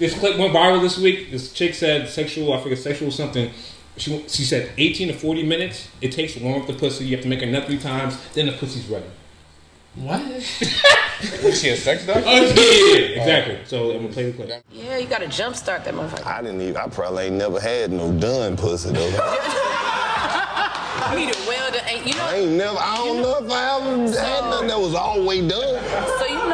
this clip went viral this week. This chick said sexual, I forget sexual something. She she said 18 to 40 minutes. It takes to warm up the pussy. You have to make her nut three times. Then the pussy's ready. What? Was she a sex doctor? Oh, yeah, yeah, oh. exactly. So I'm gonna play the clip. Yeah, you gotta jumpstart that motherfucker. I didn't even. I probably ain't never had no done pussy though. You need it well done. You know, I ain't never. I don't know if I ever had nothing that was always done. so you know,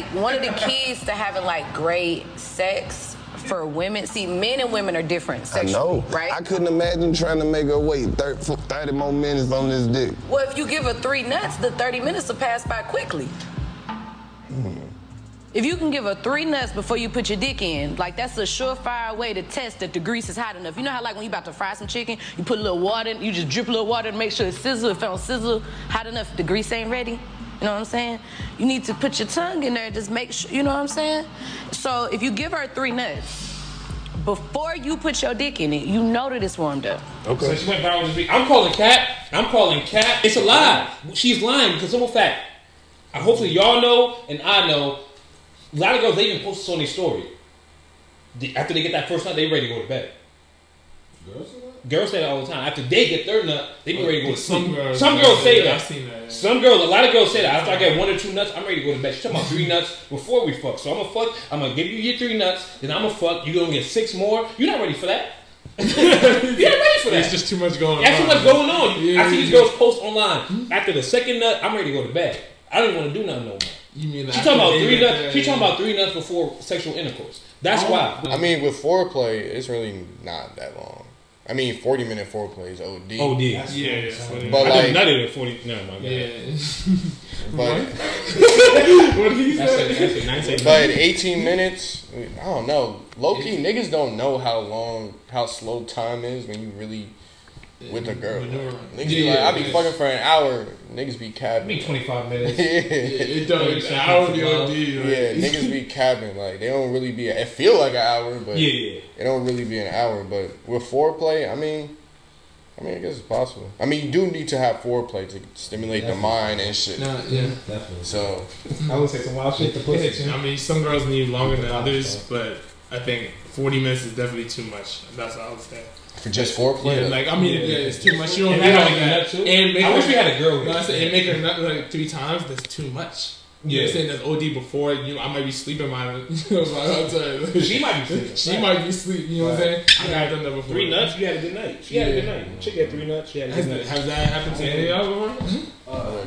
like one of the keys to having like great sex for women. See, men and women are different I sexually, know. right? I couldn't imagine trying to make her wait 30, 30 more minutes on this dick. Well, if you give her three nuts, the 30 minutes will pass by quickly. Hmm. If you can give her three nuts before you put your dick in, like that's a surefire way to test that the grease is hot enough. You know how like when you about to fry some chicken, you put a little water, in, you just drip a little water to make sure it sizzle. If it don't sizzle hot enough, the grease ain't ready. You know what I'm saying? You need to put your tongue in there, just make sure. You know what I'm saying? So if you give her three nuts before you put your dick in it, you know that it's warmed up. Okay. So she went viral this week. I'm calling Cat. I'm calling Cat. It's a lie. She's lying because simple fact. uh, Hopefully y'all know and I know. A lot of girls they even post this on their story. The- After they get that first nut, they ready to go to bed. Girls say that? Girls say that all the time. After they get their nut, they be oh, ready to go to sleep. Some girls- Some girls say that. I've seen that. Some girls, a lot of girls say that. After I get one or two nuts, I'm ready to go to bed. She's talking about three nuts before we fuck. So I'm gonna fuck. I'm gonna give you your three nuts. Then I'm gonna fuck. You gonna get six more. You're not ready for that. You're not ready for that. It's just too much going on. That's too much going on. Yeah, I see these yeah. girls post online. After the second nut, I'm ready to go to bed. I don't want to do nothing no more. You mean She after talking about three nuts. there, She talking about three nuts before sexual intercourse. That's Oh. why. I mean, with foreplay, it's really not that long. I mean, 40 minute foreplay is OD. OD, D. Yeah, yeah. But I like, just nutted at 40. No, my bad. yeah. but, what did he say? That's it. Nine seconds. but 18 minutes, I don't know. Low key, niggas don't know how long, how slow time is when you really with a girl. Maneuver. Niggas be Yeah, like, I be fucking for an hour. Niggas be I capping. mean, 25 minutes. yeah, It don't. Thirty It's seconds hour to the go. OD. Like, yeah, niggas be capping. Like they don't really be. It feel like an hour, but Yeah, yeah. it don't really be an hour. But with foreplay, I mean, I mean, I guess it's possible. I mean, you do need to have foreplay to stimulate the mind and shit. Nah, yeah. Definitely. So I would say some wild shit to pussy. I mean, some girls need longer than others, but I think 40 minutes is definitely too much. That's what I would say. for just foreplay, Yeah, like I mean, Yeah. yeah, it's too much. You don't And need I gotta make a nut, that. And make I her- wish we had a girl No, here. I said, and make her nut like three times. That's too much. Yeah. Yeah, saying that's OD before. You know, I might be sleeping my. You know, my whole time. She might be sleeping. She Right. might be sleep. You know what I'm saying? I got done that before. Three nuts, you had a good night. She had a good night. Chick had three nuts, she had a Has good that, night. has that happened to any of y'all before? Uh,